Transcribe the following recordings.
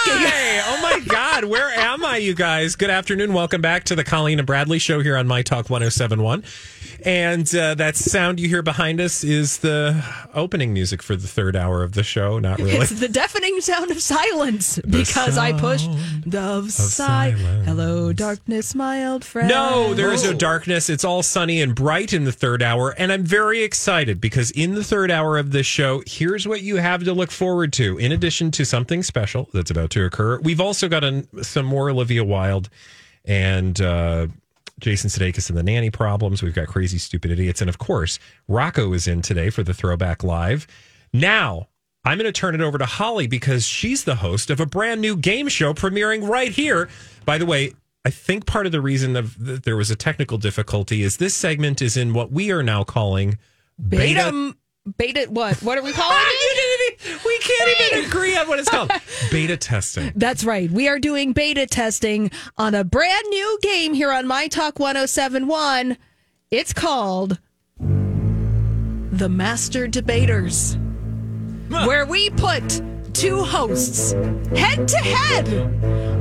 Hi! Oh my God, where am I, you guys? Good afternoon. Welcome back to the Colleen and Bradley show here on My Talk 1071. And uh, that sound you hear behind us is the opening music for the third hour of the show. Not really. It's the deafening sound of silence because I pushed of, silence. silence. Hello, darkness, my old friend. No, there is no darkness. It's all sunny and bright in the third hour. And I'm very excited because in the third hour of this show, here's what you have to look forward to. In addition to something special that's about to occur, we've also got an, some more Olivia Wilde and uh, Jason Sudeikis and the nanny problems. We've got crazy stupid idiots. And of course, Rocco is in today for the Throwback Live. Now, I'm going to turn it over to Holly because she's the host of a brand new game show premiering right here. By the way, I think part of the reason of that there was a technical difficulty is this segment is in what we are now calling Beta. Beta, what? What are we calling it? we can't even agree on what it's called. Beta testing. That's right. We are doing beta testing on a brand new game here on My Talk 1071. It's called The Master Debaters, where we put two hosts head to head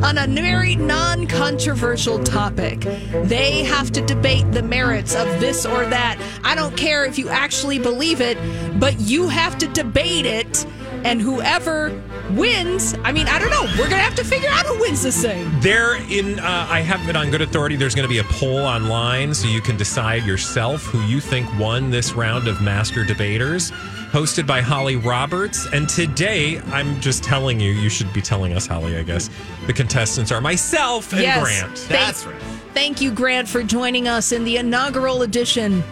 on a very non controversial topic. They have to debate the merits of this or that. I don't care if you actually believe it, but you have to debate it. And whoever wins, I mean, I don't know. We're going to have to figure out who wins this thing. There in uh, I have it on good authority. There's going to be a poll online, so you can decide yourself who you think won this round of Master Debaters, hosted by Holly Roberts. And today, I'm just telling you, you should be telling us, Holly. I guess the contestants are myself and Yes. Grant. Thank- right. Thank you, Grant, for joining us in the inaugural edition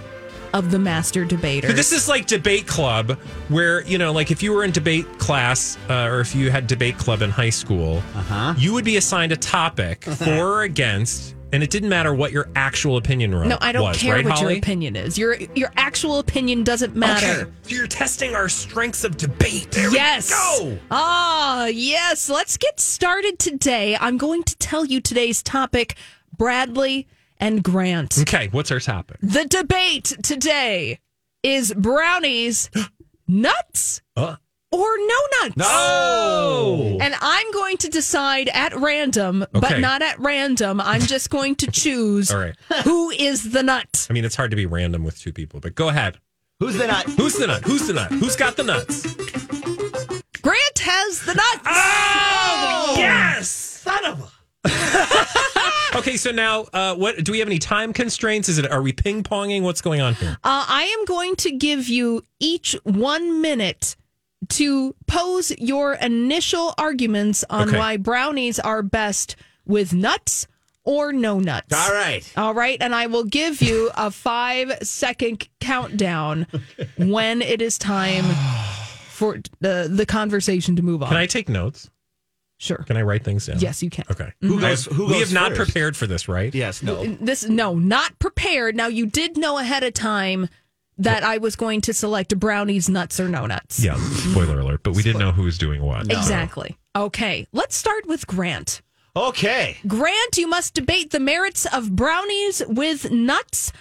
of the Master Debater. This is like debate club, where you know, like if you were in debate class uh, or if you had debate club in high school, uh-huh. you would be assigned a topic for or against, and it didn't matter what your actual opinion was. no, I don't was, care right, what Holly? your opinion is. Your your actual opinion doesn't matter. Okay, so you're testing our strengths of debate. There Yes. we go. Ah, yes. Let's get started today. I'm going to tell you today's topic, Bradley and Grant. Okay, what's our topic? The debate today is brownies, nuts, Uh, or no nuts. no. And I'm going to decide at random, but not at random. I'm just going to choose All right. who is the nut. I mean, it's hard to be random with two people, but go ahead. Who's the nut? Who's the nut? Who's the nut? Who's got the nuts? Grant has the nuts. Oh, yes! Son of a. okay, so now, uh, what do we have any time constraints? Is it are we ping ponging? What's going on here? Uh, I am going to give you each one minute to pose your initial arguments on Okay. why brownies are best with nuts or no nuts. All right. All right, and I will give you a five second countdown when it is time for the the conversation to move on. Can I take notes? Sure. Can I write things down? Yes, you can. Okay. Mm-hmm. Who goes? Who goes we goes have not first? prepared for this, right? Yes. No. This no, not prepared. Now you did know ahead of time that I was going to select brownies, nuts, or no nuts. Yeah. Spoiler alert. But we didn't know who was doing what. Exactly. Okay, let's start with Grant. Okay. Grant, you must debate the merits of brownies with nuts.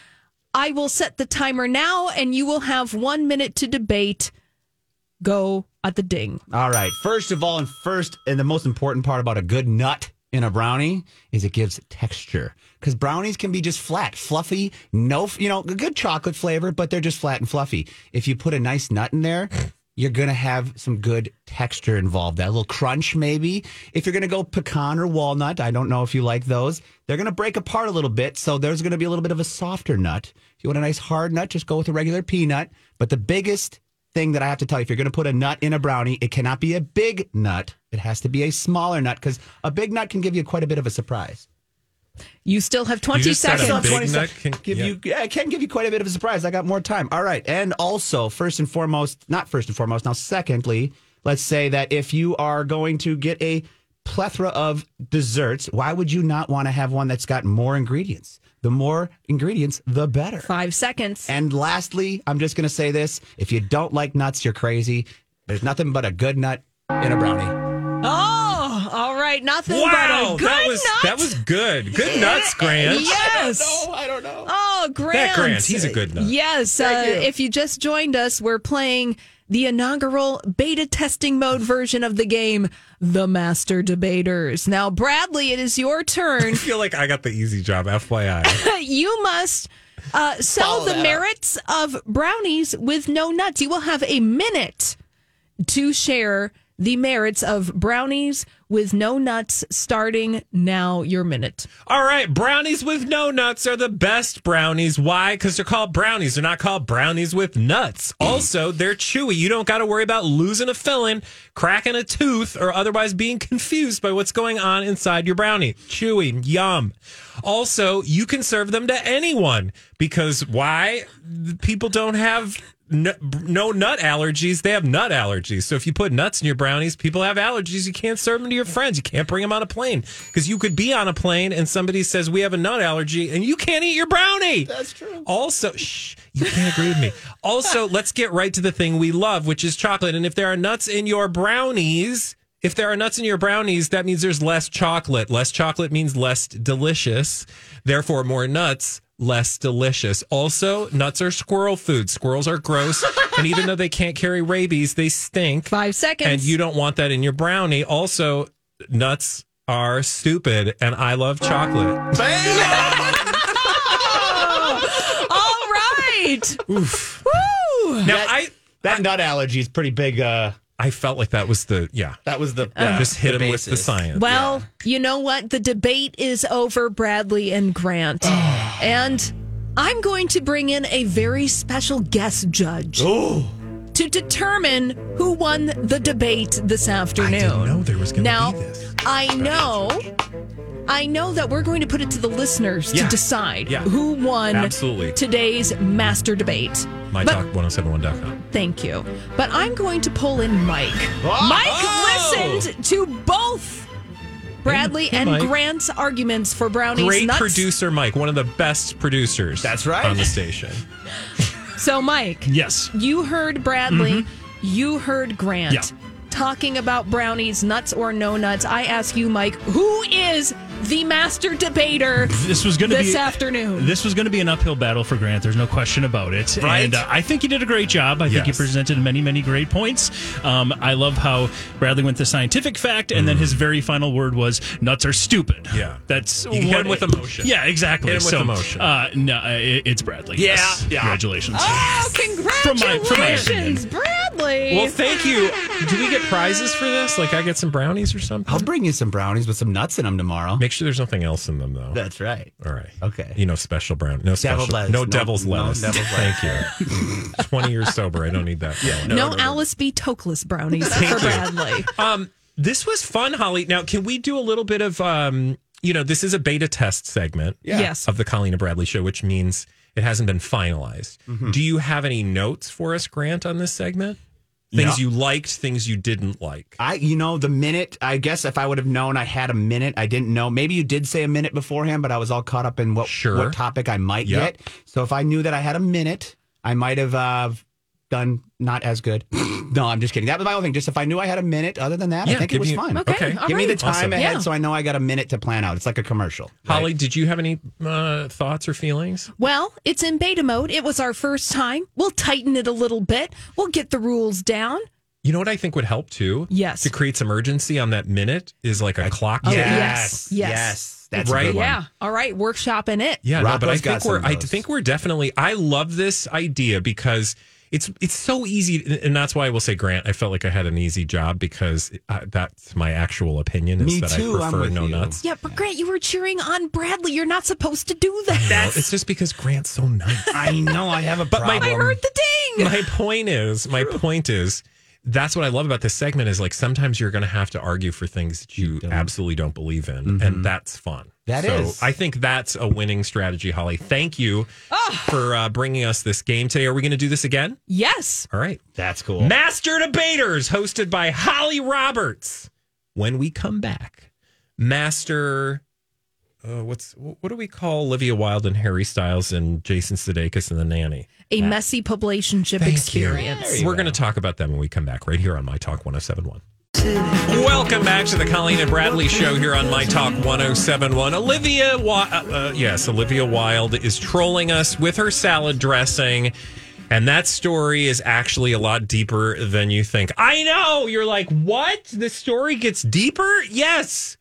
I will set the timer now, and you will have one minute to debate. Go at the ding. All right. First of all, and first, and the most important part about a good nut in a brownie is it gives texture. Because brownies can be just flat, fluffy, no, you know, good chocolate flavor, but they're just flat and fluffy. If you put a nice nut in there, you're going to have some good texture involved. That little crunch, maybe. If you're going to go pecan or walnut, I don't know if you like those. They're going to break apart a little bit, so there's going to be a little bit of a softer nut. If you want a nice hard nut, just go with a regular peanut. But the biggest thing that I have to tell you, if you're going to put a nut in a brownie, it cannot be a big nut. It has to be a smaller nut because a big nut can give you quite a bit of a surprise. You still have 20 You just said a seconds. big 20 nut sec- can- give yeah. you yeah, it can give you quite a bit of a surprise. I got more time. All right. And also, first and foremost, not first and foremost, now secondly, let's say that if you are going to get a plethora of desserts, why would you not want to have one that's got more ingredients? The more ingredients, the better. Five seconds. And lastly, I'm just going to say this, if you don't like nuts, you're crazy. There's nothing but a good nut in a brownie. Oh, all right. Nothing but a good that was nut. that was good. Good nuts, Grant. Yes. I don't know. Oh, Grant. That Grant, he's a good nut. Yes. Uh, you. if you just joined us, we're playing the inaugural beta testing mode version of the game, The Master Debaters. Now, Bradley, it is your turn. I feel like I got the easy job, FYI. you must uh, sell Follow the that up. merits of brownies with no nuts. You will have a minute to share the merits of brownies with no nuts starting now. Your minute. All right, brownies with no nuts are the best brownies. Why? Because they're called brownies. They're not called brownies with nuts. Also, they're chewy. You don't got to worry about losing a filling, cracking a tooth, or otherwise being confused by what's going on inside your brownie. Chewy, yum. Also, you can serve them to anyone because why? People don't have no, no nut allergies. They have nut allergies. So if you put nuts in your brownies, people have allergies. You can't serve them to your friends. You can't bring them on a plane because you could be on a plane and somebody says we have a nut allergy and you can't eat your brownie. That's true. Also, shh, you can't agree with me. Also, let's get right to the thing we love, which is chocolate. And if there are nuts in your brownies. If there are nuts in your brownies, that means there's less chocolate. Less chocolate means less delicious. Therefore, more nuts, less delicious. Also, nuts are squirrel food. Squirrels are gross. and even though they can't carry rabies, they stink. Five seconds. And you don't want that in your brownie. Also, nuts are stupid, and I love chocolate. All right. Oof. Woo. Now, I That nut allergy is pretty big. Uh, I felt like that was the yeah. that was the uh, Just hit him with the science. Well, you know what? The debate is over, Bradley and Grant. Oh. and I'm going to bring in a very special guest judge to determine who won the debate this afternoon. I didn't know there was going now, to be this. I know. I know that we're going to put it to the listeners Yeah. to decide Yeah. who won Absolutely. today's master debate. But- MyTalk1071.com. Thank you. But I'm going to pull in Mike. Oh! Mike Oh! listened to both Bradley Hey, and Mike. Grant's arguments for brownies. Great nuts. producer Mike, one of the best producers. That's right. on the station. So, Mike, Yes. you heard Bradley, mm-hmm. you heard Grant. Yeah. Talking about brownies, nuts or no nuts, I ask you, Mike, who is the master debater This was going to this be afternoon? This was going to be an uphill battle for Grant. There's no question about it. Right. And uh, I think he did a great job. I think he presented many, many great points. Um, I love how Bradley went to scientific fact, and then his very final word was "nuts are stupid." Yeah. that's You hit with emotion. Yeah, exactly. Hit him with so, emotion. Uh, no, uh, it, it's Bradley. Yeah, Yes. yeah. Congratulations. oh, From my- from my congratulations, Bradley. Well, thank you. Do we get prizes for this? Like I get some brownies or something? I'll bring you some brownies with some nuts in them tomorrow. Make sure there's nothing else in them though. That's right. All right. Okay. You know, special brown. No special. Deviled lettuce. No No- devil's no lettuce. devil's Thank you. Twenty years sober. I don't need that. Yeah. no, Alice B. Toklas brownies Thank for you. Bradley. Um, this was fun, Holly. Now, can we do a little bit of um, you know, this is a beta test segment Yes. of the Colleen and Bradley show, which means it hasn't been finalized. Do you have any notes for us, Grant, on this segment? Things No. you liked, things you didn't like. I, you know, the minute, I guess if I would have known I had a minute, I didn't know. Maybe you did say a minute beforehand, but I was all caught up in what, Sure. what topic I might Yep. get. So if I knew that I had a minute, I might have uh, done not as good. no, I'm just kidding. That was my only thing. Just if I knew I had a minute, other than that, I think it was me- fine. Okay, Okay. all Give me the time Awesome. ahead Yeah. so I know I got a minute to plan out. It's like a commercial. right? Holly, did you have any uh, thoughts or feelings? Well, it's in beta mode. It was our first time. We'll tighten it a little bit. We'll get the rules down. You know what I think would help too? Yes. To create some urgency on that minute is like a clock. Oh, tick. yes, yes. Yes. That's Right? a good one. Yeah. All right. Workshop in it. Yeah, no, but I think we're I think we're definitely I love this idea because it's it's so easy, and that's why I will say, Grant. I felt like I had an easy job because uh, that's my actual opinion. Is Me that too, I I'm prefer with no you. nuts. Yeah, but Grant, you were cheering on Bradley. You're not supposed to do that. Well, it's just because Grant's so nice. I know I have a But my- I heard the ding. my point is, my point is, that's what I love about this segment is like sometimes you're going to have to argue for things that you absolutely don't believe in, and that's fun. That so is. I think that's a winning strategy, Holly. Thank you for uh, bringing us this game today. Are we going to do this again? Yes. All right. That's cool. Master Debaters, hosted by Holly Roberts. When we come back, Master, uh, what's what do we call Olivia Wilde and Harry Styles and Jason Sudeikis and the nanny? A messy publicationship Thank you. experience. We're going to talk about them when we come back, right here on My Talk 1071. Welcome back to the Colleen and Bradley show here on My Talk 1071. Olivia, uh, uh, yes, Olivia Wilde is trolling us with her salad dressing. And that story is actually a lot deeper than you think. I know. You're like, what? The story gets deeper? Yes.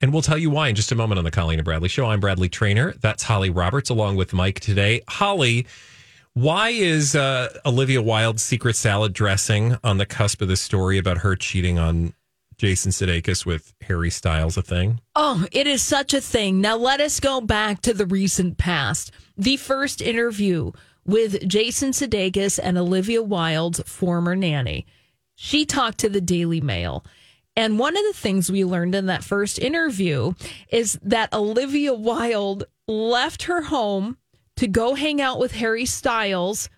And we'll tell you why in just a moment on the Colleen and Bradley show. I'm Bradley Traynor. That's Holly Roberts along with Mike today. Holly, why is uh, Olivia Wilde's secret salad dressing on the cusp of the story about her cheating on Jason Sudeikis with Harry Styles a thing? Oh, it is such a thing. Now let us go back to the recent past. The first interview with Jason Sudeikis and Olivia Wilde's former nanny. She talked to the Daily Mail. And one of the things we learned in that first interview is that Olivia Wilde left her home to go hang out with Harry Styles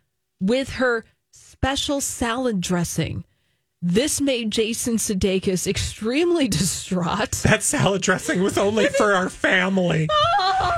with her special salad dressing. This made Jason Sudeikis extremely distraught. That salad dressing was only for our family.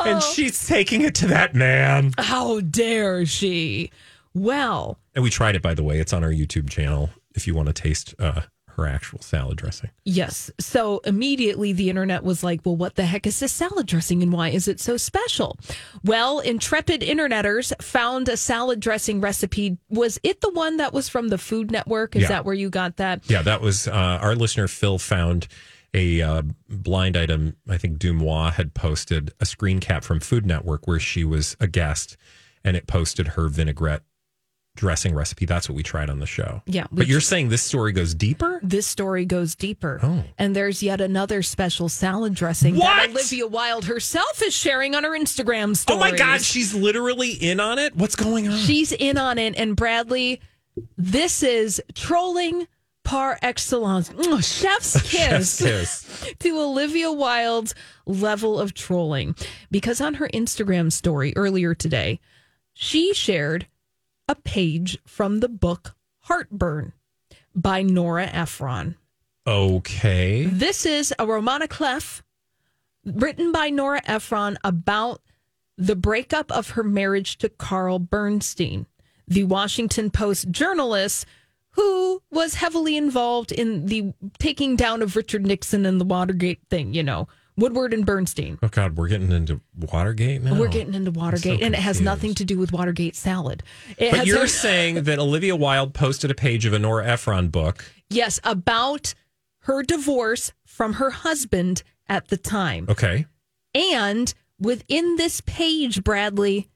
And she's taking it to that man. How dare she? Well, And we tried it, by the way. It's on our YouTube channel if you want to taste uh, her actual salad dressing. yes. So immediately the internet was like, well, what the heck is this salad dressing and why is it so special? Well, intrepid interneters found a salad dressing recipe. Was it the one that was from the Food Network? Is Yeah. that where you got that? Yeah, that was uh, our listener Phil found a uh, blind item. I think DeuxMoi had posted a screen cap from Food Network where she was a guest, and it posted her vinaigrette dressing recipe. That's what we tried on the show. Yeah, but you're saying this story goes deeper? This story goes deeper. Oh. And there's yet another special salad dressing What? that Olivia Wilde herself is sharing on her Instagram story. Oh my God, she's literally in on it. What's going on? She's in on it. And Bradley, this is trolling par excellence. Mm, Chef's kiss Chef's kiss. to Olivia Wilde's level of trolling. Because on her Instagram story earlier today, she shared a page from the book Heartburn by Nora Ephron. Okay. This is a roman à clef written by Nora Ephron about the breakup of her marriage to Carl Bernstein, the Washington Post journalist who was heavily involved in the taking down of Richard Nixon and the Watergate thing, you know, Woodward and Bernstein. Oh God, we're getting into Watergate now. We're getting into Watergate, and it has nothing to do with Watergate salad. It But you're saying that Olivia Wilde posted a page of a Nora Ephron book. yes, about her divorce from her husband at the time. Okay. And within this page, Bradley,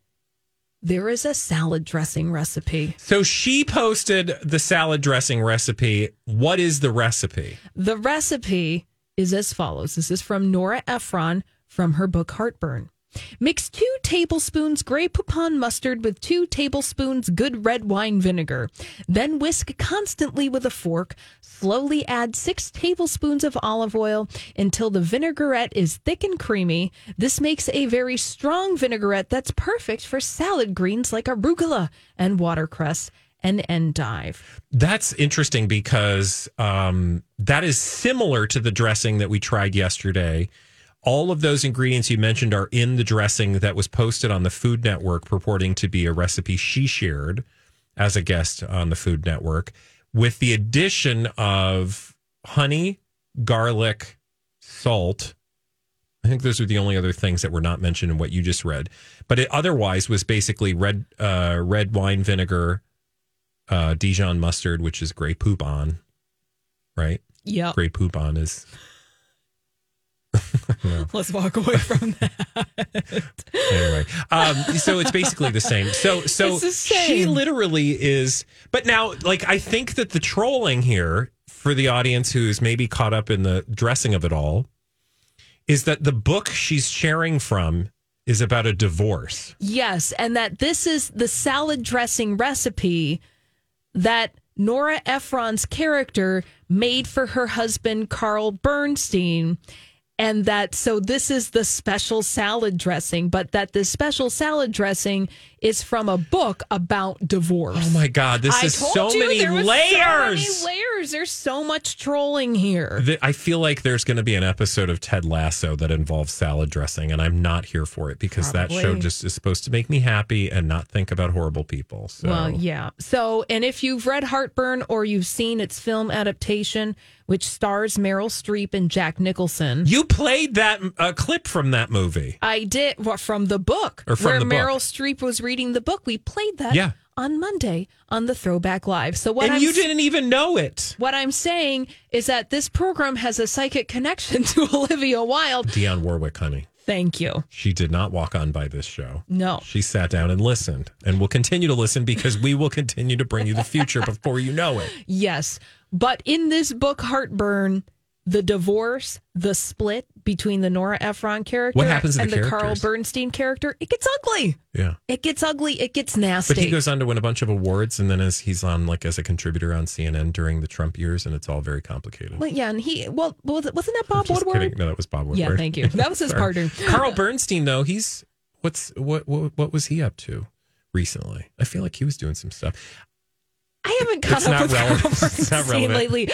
there is a salad dressing recipe. So she posted the salad dressing recipe. What is the recipe? The recipe is as follows this is from Nora Ephron from her book Heartburn. Mix two tablespoons Grey Poupon mustard with two tablespoons good red wine vinegar. Then whisk constantly with a fork. Slowly add six tablespoons of olive oil until the vinaigrette is thick and creamy. This makes a very strong vinaigrette that's perfect for salad greens like arugula and watercress and endive. That's interesting because um, that is similar to the dressing that we tried yesterday. All of those ingredients you mentioned are in the dressing that was posted on the Food Network, purporting to be a recipe she shared as a guest on the Food Network, with the addition of honey, garlic, salt. I think those are the only other things that were not mentioned in what you just read. But it otherwise was basically red uh, red wine vinegar, uh, Dijon mustard, which is Grey Poupon, right? Yeah. Grey Poupon is Let's walk away from that. anyway. Um, so it's basically the same. So so the she literally is. But now, like, I think that the trolling here for the audience who's maybe caught up in the dressing of it all is that the book she's sharing from is about a divorce. Yes, and that this is the salad dressing recipe that Nora Ephron's character made for her husband Carl Bernstein. And that so this is the special salad dressing, but that this special salad dressing is from a book about divorce. Oh my God, this I is so you many layers. So many layers. There's so much trolling here. Th- I feel like there's going to be an episode of Ted Lasso that involves salad dressing, and I'm not here for it because that show just is supposed to make me happy and not think about horrible people. So, Well, yeah. So, and if you've read Heartburn or you've seen its film adaptation, which stars Meryl Streep and Jack Nicholson, you played that uh, clip from that movie. I did what from the book Or from where the book. Meryl Streep was reading the book. We played that Yeah. on Monday on the Throwback Live. So what and I'm you didn't even know it. what I'm saying is that this program has a psychic connection to Olivia Wilde. Dionne Warwick, honey. Thank you. She did not walk on by this show. No. She sat down and listened and will continue to listen because we will continue to bring you the future before you know it. Yes. But in this book, Heartburn, the divorce, the split between the Nora Ephron character What happens and the the Carl? Bernstein character, it gets ugly. Yeah. It gets ugly. It gets nasty. But he goes on to win a bunch of awards and then as he's on like as a contributor on CNN during the Trump years and it's all very complicated. well, yeah, and he well, wasn't that Bob Just Woodward? kidding. No, that was Bob Woodward. Yeah, thank you. That was his partner. Carl Bernstein, though, he's what's what, what what was he up to recently? I feel like he was doing some stuff. I haven't caught It's up not with relevant. Carl not Bernstein relevant. lately,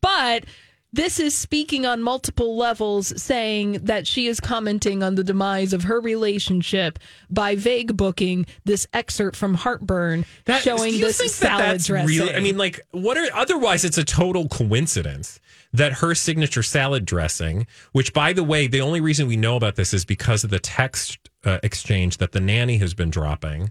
but this is speaking on multiple levels, saying that she is commenting on the demise of her relationship by vague booking this excerpt from Heartburn, That, showing do you this think that salad that's dressing. Really, I mean, like, what are otherwise? It's a total coincidence that her signature salad dressing, which, by the way, the only reason we know about this is because of the text uh, exchange that the nanny has been dropping.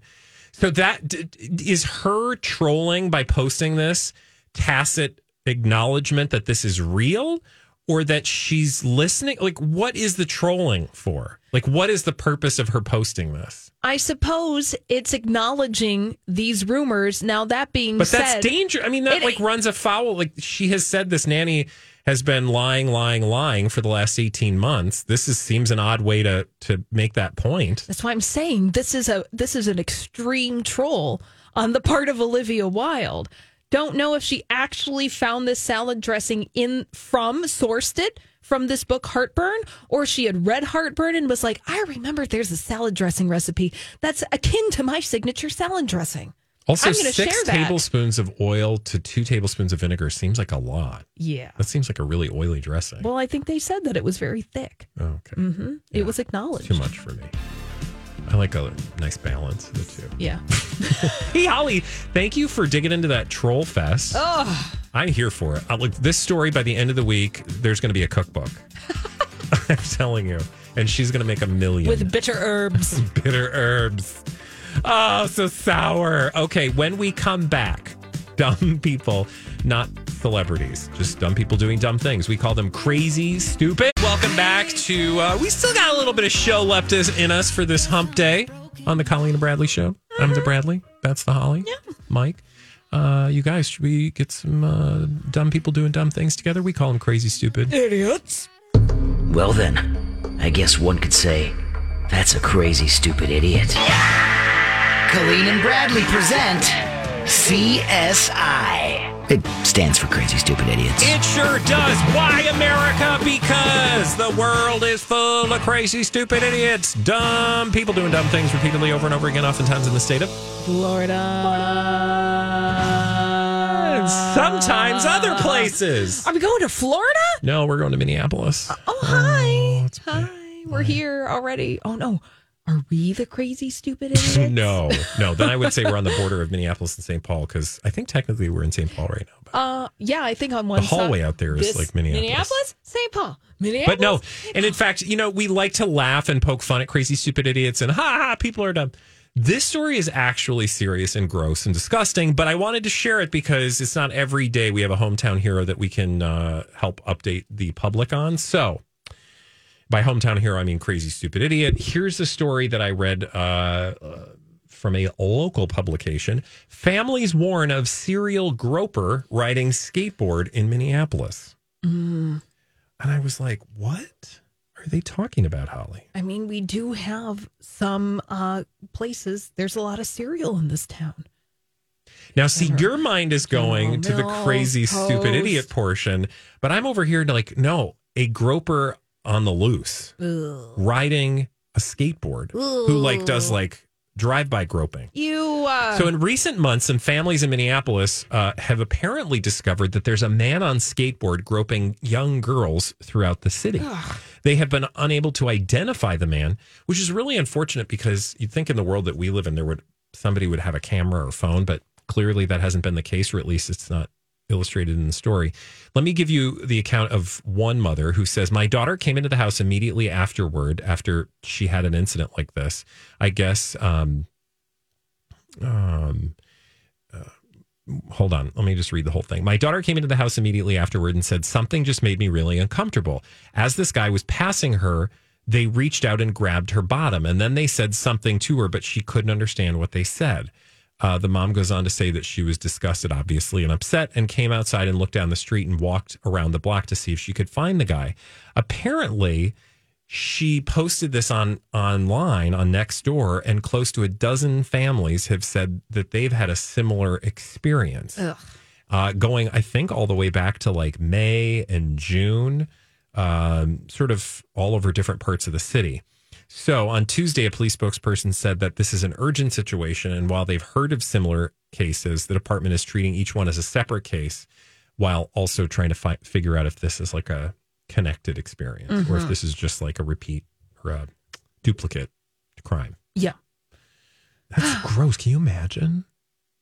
So that d- is her trolling by posting this tacit acknowledgement that this is real or that she's listening like what is the trolling for like what is the purpose of her posting this I suppose it's acknowledging these rumors. Now that being said, But said, that's danger. I mean, that it- like runs afoul. Like she has said, this nanny has been lying, lying, lying for the last eighteen months. This is seems an odd way to to make that point. That's why I'm saying this is a this is an extreme troll on the part of Olivia Wilde. Don't know if she actually found this salad dressing in from sourced it from this book Heartburn or she had read Heartburn and was like, I remember there's a salad dressing recipe that's akin to my signature salad dressing. Also, six tablespoons of oil to two tablespoons of vinegar seems like a lot. Yeah. That seems like a really oily dressing. Well, I think they said that it was very thick. oh, okay, hmm It was acknowledged. too much for me. I like a nice balance of the two. Yeah. Hey, Holly, thank you for digging into that troll fest. Oh, I'm here for it. Uh, look, this story by the end of the week, there's going to be a cookbook. I'm telling you, and she's going to make a million with bitter herbs. bitter herbs. Oh, so sour. Okay, when we come back, dumb people, not celebrities, just dumb people doing dumb things. We call them crazy, stupid. Welcome back to. Uh, we still got a little bit of show left us in us for this hump day on the Colleen and Bradley show. I'm the Bradley. That's the Holly. Yeah. Mike. Uh, you guys, should we get some uh, dumb people doing dumb things together? We call them crazy, stupid. Idiots. Well, then, I guess one could say that's a crazy, stupid idiot. Colleen and Bradley present CSI. It stands for Crazy Stupid Idiots. It sure does. Why America? Because the world is full of crazy, stupid idiots, dumb people doing dumb things repeatedly over and over again, oftentimes in the state of Florida. and sometimes ah. other places. Are we going to Florida? No, we're going to Minneapolis. Oh, hi. Oh, it's hi. We're here already. Oh, no. Are we the crazy, stupid idiots? No, no. Then I would say we're on the border of Minneapolis and St. Paul because I think technically we're in St. Paul right now. But, Uh, yeah, I think on one The hallway side- out there is like Minneapolis. Minneapolis, St. Paul, Minneapolis. but no, and in fact, you know, we like to laugh and poke fun at crazy, stupid idiots and ha ha, people are dumb. This story is actually serious and gross and disgusting, but I wanted to share it because it's not every day we have a hometown hero that we can uh, help update the public on. So, By hometown hero, I mean crazy stupid idiot. Here's the story that I read uh, uh, from a local publication. Families warn of serial groper riding skateboard in Minneapolis. Mm. And I was like, what are they talking about, Holly? I mean, we do have some uh, places. There's a lot of cereal in this town. Now, see, your mind is going to the crazy, stupid idiot portion, but I'm over here to like, no, a groper on the loose riding a skateboard who like does like drive-by groping. You. Uh, So, in recent months, some families in Minneapolis uh, have apparently discovered that there's a man on skateboard groping young girls throughout the city. They have been unable to identify the man, which is really unfortunate because you'd think in the world that we live in, there would somebody would have a camera or phone, but clearly that hasn't been the case, or at least it's not illustrated in the story. Let me give you the account of one mother who says, My daughter came into the house immediately afterward, after she had an incident like this. I guess, um, um, uh, hold on. Let me just read the whole thing. My daughter came into the house immediately afterward and said, Something just made me really uncomfortable. As this guy was passing her, they reached out and grabbed her bottom, and then they said something to her, but she couldn't understand what they said. Uh, the mom goes on to say that she was disgusted, obviously, and upset, and came outside and looked down the street and walked around the block to see if she could find the guy. Apparently, she posted this on online on Nextdoor, and close to a dozen families have said that they've had a similar experience. Uh, going, I think, all the way back to like May and June, um, sort of all over different parts of the city. So on Tuesday, a police spokesperson said that this is an urgent situation, and while they've heard of similar cases, the department is treating each one as a separate case, while also trying to fi- figure out if this is like a connected experience or if mm-hmm. this is just like a repeat or a duplicate crime. yeah. That's gross. Can you imagine?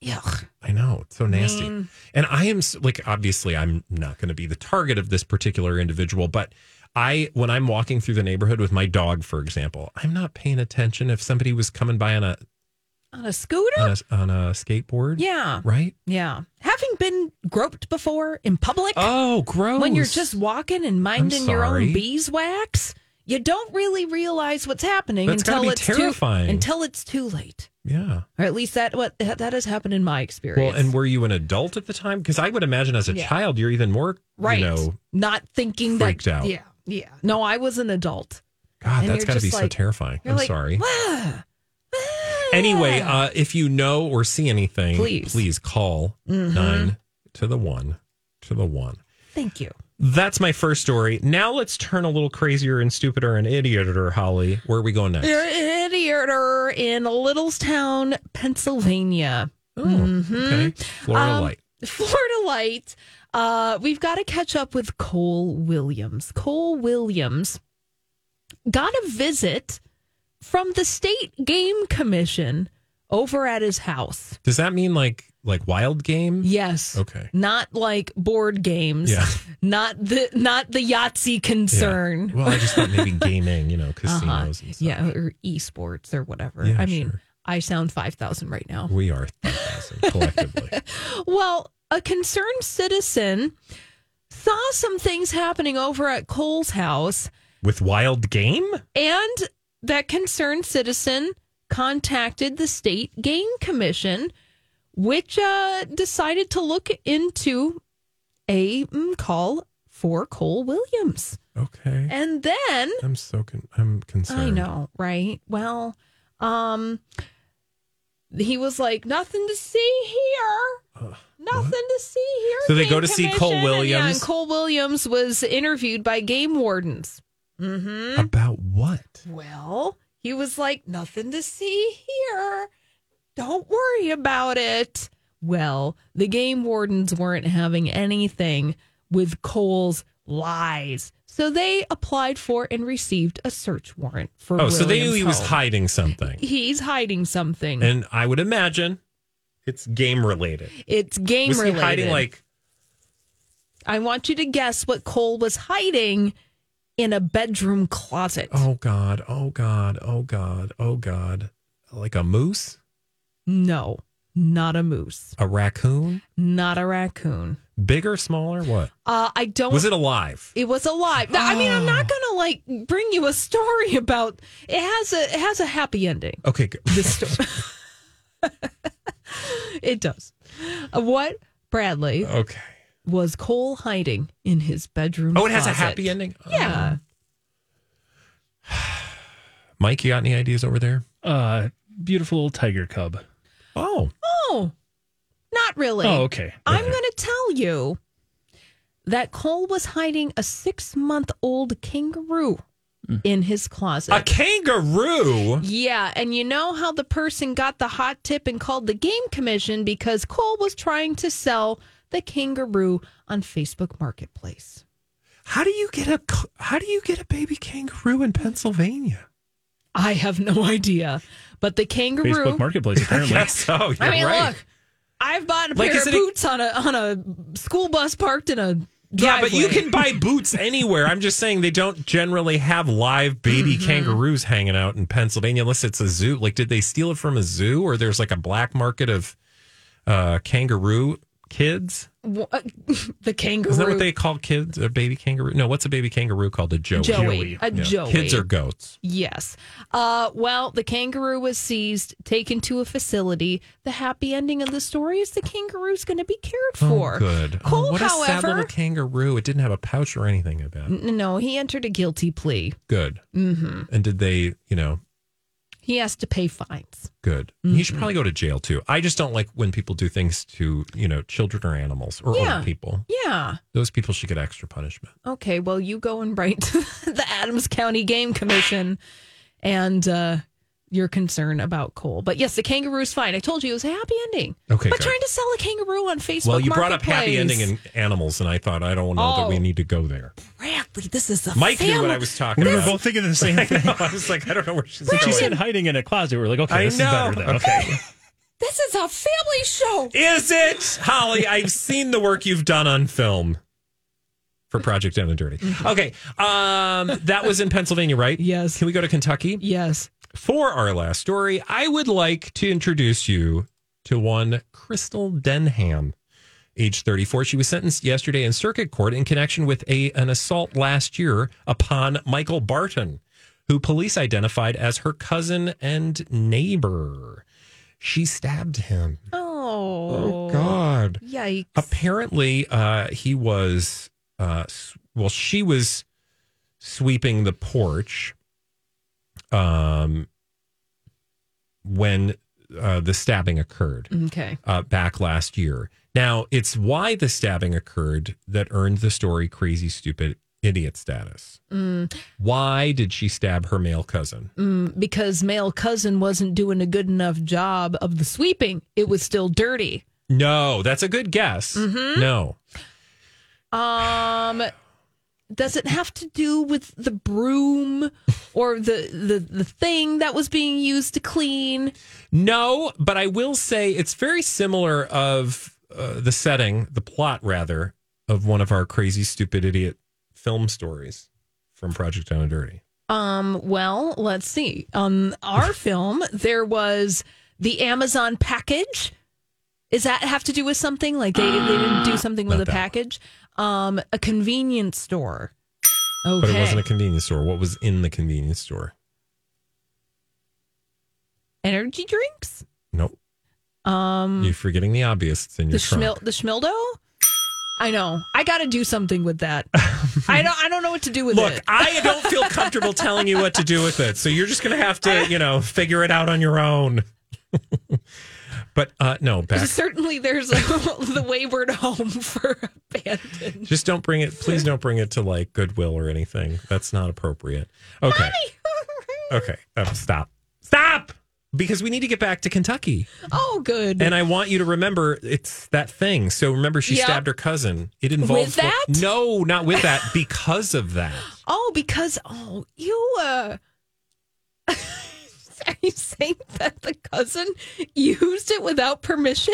Yeah. I know it's so nasty. mean- and I am like, obviously, I'm not going to be the target of this particular individual, but I, when I'm walking through the neighborhood with my dog, for example, I'm not paying attention if somebody was coming by on a On a scooter? on a, on a skateboard. yeah. Right. Yeah. Having been groped before in public, Oh, gross. when you're just walking and minding your own beeswax, you don't really realize what's happening That's until it's terrifying. too until it's too late. yeah. Or at least that what that has happened in my experience. Well, and were you an adult at the time? Because I would imagine as a Yeah. child, you're even more, right, you know, not thinking freaked that. out. Yeah, yeah. No, I was an adult. God, And that's you're got to be just so terrifying. I'm like, sorry. "Ah, ah." Anyway, uh, if you know or see anything, Please. Mm-hmm. please call nine to the one to the one. thank you. That's my first story. Now let's turn a little crazier and stupider and idioter, Holly. Where are we going next? You're an in Littlestown, Pennsylvania. Oh, okay. Florida Um, Light. Florida Light. Uh, we've got to catch up with Cole Williams. Cole Williams got a visit from the state game commission over at his house. Does that mean like like wild game? Yes. Okay. Not like board games. Yeah. Not the not the Yahtzee concern. Well, I just thought maybe gaming, you know, Uh-huh. casinos and stuff. Yeah, or esports or whatever. Yeah, I mean, sure. I sound 5,000 right now. We are 5,000 collectively. Well, a concerned citizen saw some things happening over at Cole's house, With wild game? and that concerned citizen contacted the state game commission, which uh, decided to look into a mm, call for Cole Williams. Okay. And then I'm so con- I'm concerned. I know, right? Well, um, he was like, nothing to see here. Nothing to see here. So they go to see Cole Commission." And, yeah, Williams? and Cole Williams was interviewed by game wardens. Mm-hmm. About what? Well, he was like, nothing to see here. Don't worry about it. Well, the game wardens weren't having anything with Cole's lies. So they applied for and received a search warrant for Oh, so they knew Williams' he was hiding something. He's hiding something. And I would imagine it's game related. it's game Was related. he hiding like I want you to guess what Cole was hiding in a bedroom closet. oh god, oh god, oh god, oh god. Like a moose? No. not a moose, A raccoon? not a raccoon. Big or smaller? What? Uh, I don't. Was it alive? It was alive. Now, I mean, I'm Oh. not gonna like bring you a story about. It has a it has a happy ending. Okay, good. This story. it does. Uh, what Bradley Okay. was Cole hiding in his bedroom? Oh, it has a happy ending? Yeah. Mike, you got any ideas over there? Uh, beautiful little tiger cub. Oh. Oh, not really. Oh, okay. I'm going to tell you that Cole was hiding a six month old kangaroo Mm. in his closet. A kangaroo? Yeah, and you know how the person got the hot tip and called the game commission because Cole was trying to sell the kangaroo on Facebook Marketplace. How do you get a how do you get a baby kangaroo in Pennsylvania? I have no idea, but the kangaroo. Facebook Marketplace, apparently. Yes, so you're I mean, right. look, I've bought a Like, pair of it a- boots on a on a school bus parked in a. Yeah, but you can buy boots anywhere. I'm just saying they don't generally have live baby Mm-hmm. kangaroos hanging out in Pennsylvania unless it's a zoo. Like, did they steal it from a zoo or there's like a black market of uh, kangaroo kids? Wha- the kangaroo. Isn't that what they call kids? A baby kangaroo? No, what's a baby kangaroo called? A joey. Joey, a Yeah. Joey. Kids are goats. Yes. Uh, well, the kangaroo was seized, taken to a facility. The happy ending of the story is the kangaroo's going to be cared for. Oh, good. Oh, Cole, what a sad little kangaroo. It didn't have a pouch or anything, I bet. N- no, he entered a guilty plea. Good. Mm-hmm. And did they, you know, He has to pay fines. good. He should probably go to jail too. I just don't like when people do things to, you know, children or animals or Yeah. older people. Yeah. Those people should get extra punishment. Okay. Well, you go and write to the Adams County Game Commission and uh, your concern about Cole. But yes, the kangaroo's fine. I told you it was a happy ending. Okay, But good. trying to sell a kangaroo on Facebook. well, you brought up happy ending in animals, and I thought, I don't know that we Oh. need to go there. Bradley, this is a Mike knew what I was talking about. We were both thinking the same thing. I was like, I don't know where she's When she going. said hiding in a closet, we were like, okay, I this know. is better then. Okay. This is a family show. Is it? Holly, I've seen the work you've done on film for Project Down and Dirty. Okay. Um, that was in Pennsylvania, right? Yes. Can we go to Kentucky? Yes. For our last story, I would like to introduce you to one Crystal Denham, age 34. She was sentenced yesterday in circuit court in connection with a an assault last year upon Michael Barton, who police identified as her cousin and neighbor. She stabbed him. Oh. oh God. Yikes. Apparently, uh, he was, uh, well, she was sweeping the porch um, when uh, the stabbing occurred Okay. uh, back last year. Now, it's why the stabbing occurred that earned the story crazy, stupid, idiot status. Why did she stab her male cousin? Because male cousin wasn't doing a good enough job of the sweeping. It was still dirty. No, that's a good guess. No. Um does it have to do with the broom or the, the the thing that was being used to clean? No, but I will say it's very similar of uh, the setting, the plot rather, of one of our crazy, stupid, idiot film stories from Project Down and Dirty. Um, well, let's see. On our film, there was the Amazon package. Does that have to do with something? Like they, they didn't do something with Not a that package? Um, a convenience store. Okay. But it wasn't a convenience store. What was in the convenience store? Energy drinks? Nope. Um, You're forgetting the obvious. It's in the your trunk. schmil- the schmildo? I know. I got to do something with that. I don't. I don't know what to do with Look, it. I don't feel comfortable telling you what to do with it. So you're just going to have to, you know, figure it out on your own. but uh, no, back. Certainly, there's a, the wayward home for abandoned. Just don't bring it. Please don't bring it to like Goodwill or anything. That's not appropriate. Okay. Okay. Um, stop. Stop. Because we need to get back to Kentucky. Oh, good. And I want you to remember it's that thing. So remember, she Yep. stabbed her cousin. It involves. With that? No, not with that. Because of that. Oh, because oh, you uh are you saying that the cousin used it without permission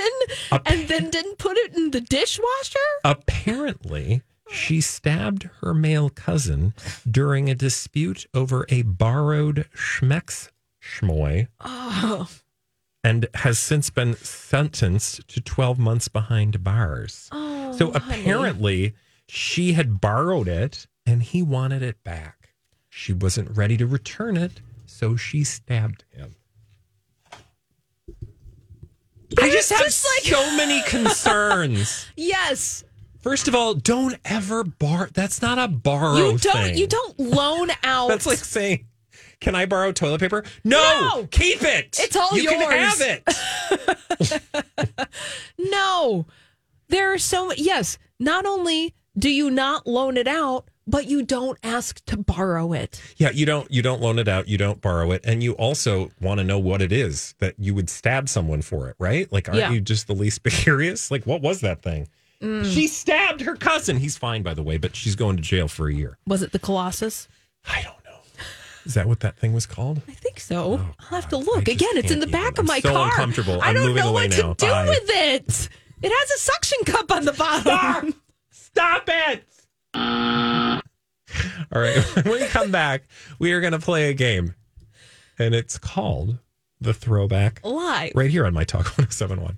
and then didn't put it in the dishwasher? Apparently, she stabbed her male cousin during a dispute over a borrowed Schmex schmoy Oh, and has since been sentenced to 12 months behind bars. Oh, so apparently, she had borrowed it and he wanted it back. She wasn't ready to return it, so she stabbed him. I just have just like- so many concerns. Yes. First of all, don't ever borrow. That's not a borrow You don't thing. you don't loan out That's like saying, "Can I borrow toilet paper?" No, No. keep it. It's all you can yours. have it. No. There are so yes, not only do you not loan it out, but you don't ask to borrow it. Yeah, you don't you don't loan it out, you don't borrow it, and you also want to know what it is that you would stab someone for it, right? Like, aren't Yeah. Mm. you just the least bit curious? Like, what was that thing? She stabbed her cousin. He's fine, by the way, but she's going to jail for a year. Was it the Colossus? I don't know. Is that what that thing was called? I think so. I'll have to Oh, look. Again, it's in the back even. of my I'm so car. uncomfortable. I I'm don't moving know away what now. to do Bye. with it. It has a suction cup on the bottom. Stop it. All right. When we come back, we are going to play a game, and it's called the Throwback. Live. Right here on My Talk 1071.